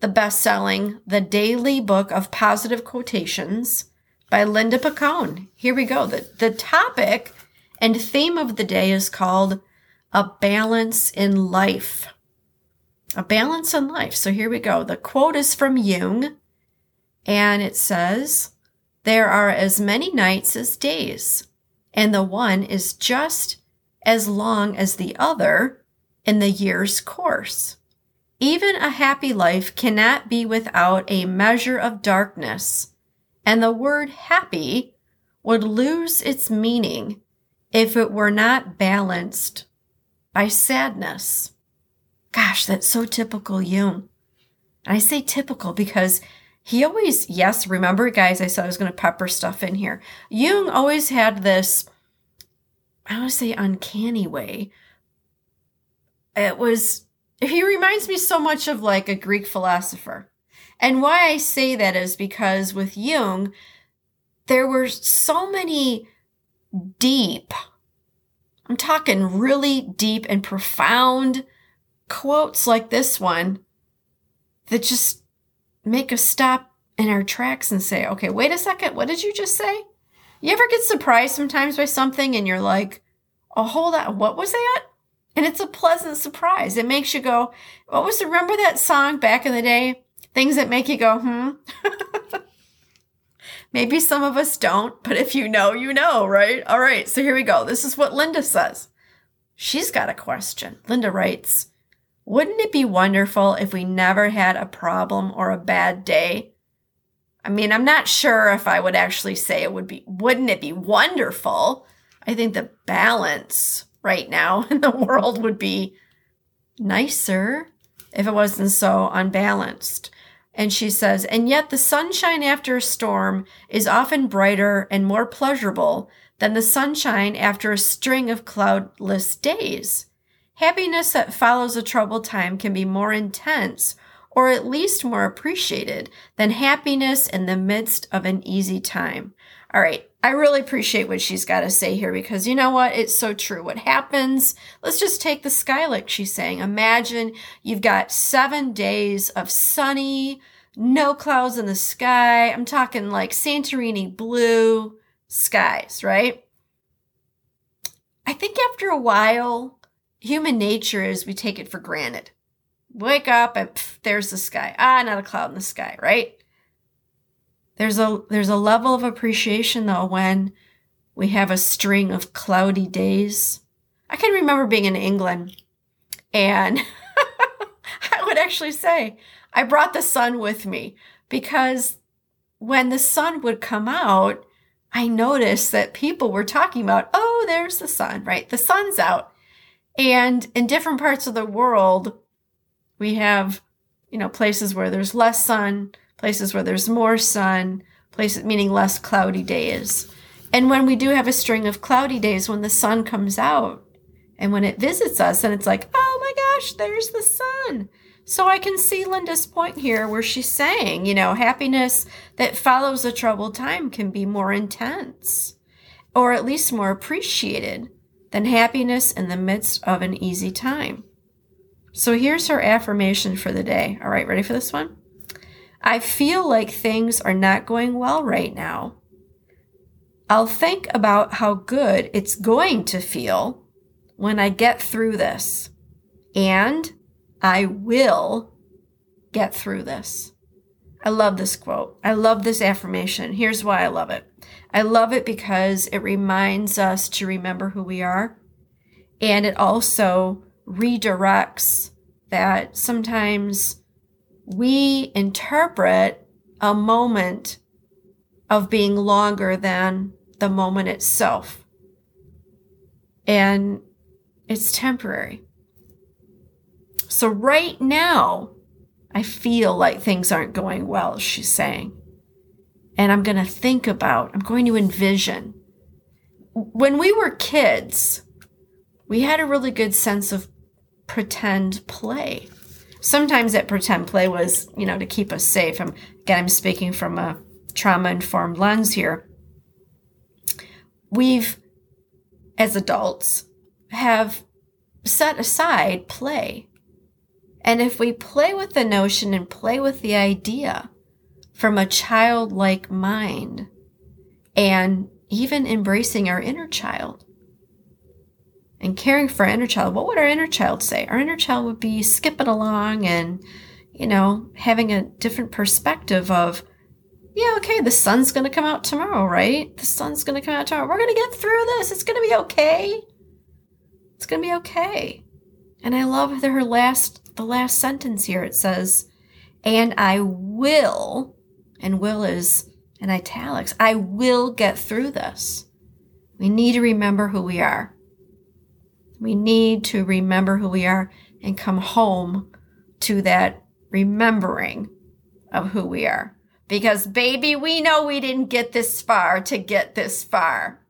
the best selling The Daily Book of Positive Quotations by Linda Picone. Here we go. The, the topic and theme of the day is called A Balance in Life. A Balance in Life. So here we go. The quote is from Jung, and it says, There are as many nights as days, and the one is just as long as the other in the year's course. Even a happy life cannot be without a measure of darkness, and the word happy would lose its meaning if it were not balanced by sadness. Gosh, that's so typical Jung. And I say typical because he always, yes, remember, guys, I said I was going to pepper stuff in here. Jung always had this, I want to say, uncanny way. It was he reminds me so much of like a Greek philosopher. And why I say that is because with Jung, there were so many deep, I'm talking really deep and profound quotes like this one that just make us stop in our tracks and say, okay, wait a second, what did you just say? You ever get surprised sometimes by something and you're like, oh, hold on, what was that? And it's a pleasant surprise. It makes you go, what was, remember that song back in the day? Things that make you go, hmm? Maybe some of us don't, but if you know, you know, right? All right, so here we go. This is what Linda says. She's got a question. Linda writes, Wouldn't it be wonderful if we never had a problem or a bad day? I mean, I'm not sure if I would actually say it would be, wouldn't it be wonderful? I think the balance right now in the world would be nicer if it wasn't so unbalanced. And she says, and yet the sunshine after a storm is often brighter and more pleasurable than the sunshine after a string of cloudless days. Happiness that follows a troubled time can be more intense or at least more appreciated than happiness in the midst of an easy time. All right. I really appreciate what she's got to say here because you know what? It's so true. What happens? Let's just take the sky like she's saying. Imagine you've got seven days of sunny, no clouds in the sky. I'm talking like Santorini blue skies, right? I think after a while, human nature is we take it for granted. Wake up and pff, there's the sky. Ah, not a cloud in the sky, right? There's a there's a level of appreciation though when we have a string of cloudy days. I can remember being in England and I would actually say I brought the sun with me because when the sun would come out, I noticed that people were talking about, oh, there's the sun, right? The sun's out. And in different parts of the world, we have, you know, places where there's less sun, places where there's more sun, places meaning less cloudy days. And when we do have a string of cloudy days, when the sun comes out and when it visits us, and it's like, oh my gosh, there's the sun. So I can see Linda's point here where she's saying, you know, happiness that follows a troubled time can be more intense or at least more appreciated than happiness in the midst of an easy time. So here's her affirmation for the day. All right, ready for this one? I feel like things are not going well right now. I'll think about how good it's going to feel when I get through this. And I will get through this. I love this quote. I love this affirmation. Here's why I love it I love it because it reminds us to remember who we are. And it also redirects that sometimes we interpret a moment of being longer than the moment itself. And it's temporary. So, right now, I feel like things aren't going well, she's saying. And I'm going to think about, I'm going to envision. When we were kids, we had a really good sense of pretend play. Sometimes that pretend play was, you know, to keep us safe. I'm, again, I'm speaking from a trauma informed lens here. We've, as adults, have set aside play and if we play with the notion and play with the idea from a childlike mind and even embracing our inner child and caring for our inner child, what would our inner child say? Our inner child would be skipping along and, you know, having a different perspective of, yeah, okay, the sun's going to come out tomorrow, right? The sun's going to come out tomorrow. We're going to get through this. It's going to be okay. It's going to be okay. And I love her last the last sentence here. It says, and I will, and will is in italics, I will get through this. We need to remember who we are. We need to remember who we are and come home to that remembering of who we are. Because, baby, we know we didn't get this far to get this far.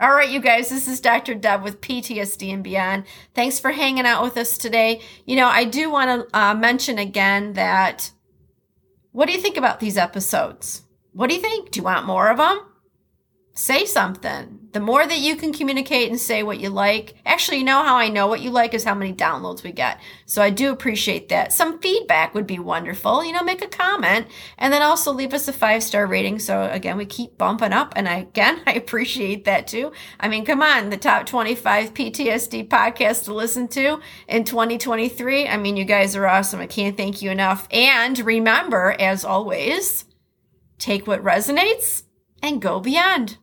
All right, you guys, this is Dr. Deb with PTSD and Beyond. Thanks for hanging out with us today. You know, I do want to uh, mention again that what do you think about these episodes? What do you think? Do you want more of them? Say something the more that you can communicate and say what you like, actually, you know how I know what you like is how many downloads we get. So I do appreciate that. Some feedback would be wonderful. You know, make a comment and then also leave us a five star rating. So again, we keep bumping up. And I, again, I appreciate that too. I mean, come on, the top 25 PTSD podcasts to listen to in 2023. I mean, you guys are awesome. I can't thank you enough. And remember, as always, take what resonates and go beyond.